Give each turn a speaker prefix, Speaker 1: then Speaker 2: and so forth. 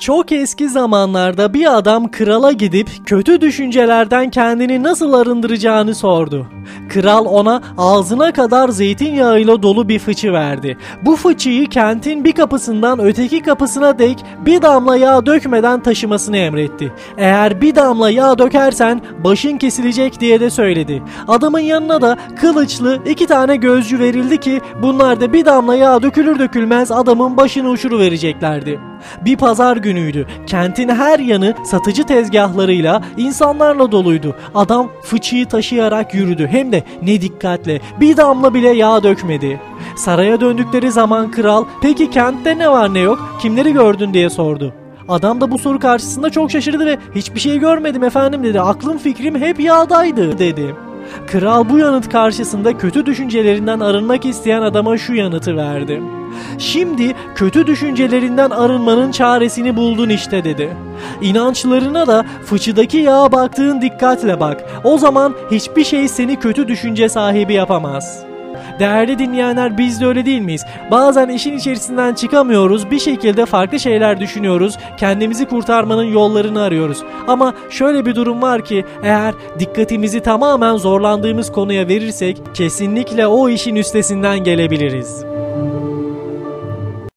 Speaker 1: Çok eski zamanlarda bir adam krala gidip kötü düşüncelerden kendini nasıl arındıracağını sordu. Kral ona ağzına kadar zeytinyağıyla dolu bir fıçı verdi. Bu fıçıyı kentin bir kapısından öteki kapısına dek bir damla yağ dökmeden taşımasını emretti. Eğer bir damla yağ dökersen başın kesilecek diye de söyledi. Adamın yanına da kılıçlı iki tane gözcü verildi ki bunlar da bir damla yağ dökülür dökülmez adamın başını uçuru vereceklerdi. Bir pazar günüydü. Kentin her yanı satıcı tezgahlarıyla insanlarla doluydu. Adam fıçıyı taşıyarak yürüdü. Hem de ne dikkatle. Bir damla bile yağ dökmedi. Saraya döndükleri zaman kral peki kentte ne var ne yok kimleri gördün diye sordu. Adam da bu soru karşısında çok şaşırdı ve hiçbir şey görmedim efendim dedi. Aklım fikrim hep yağdaydı dedi. Kral bu yanıt karşısında kötü düşüncelerinden arınmak isteyen adama şu yanıtı verdi. Şimdi kötü düşüncelerinden arınmanın çaresini buldun işte dedi. İnançlarına da fıçıdaki yağa baktığın dikkatle bak. O zaman hiçbir şey seni kötü düşünce sahibi yapamaz.'' Değerli dinleyenler biz de öyle değil miyiz? Bazen işin içerisinden çıkamıyoruz, bir şekilde farklı şeyler düşünüyoruz, kendimizi kurtarmanın yollarını arıyoruz. Ama şöyle bir durum var ki eğer dikkatimizi tamamen zorlandığımız konuya verirsek kesinlikle o işin üstesinden gelebiliriz.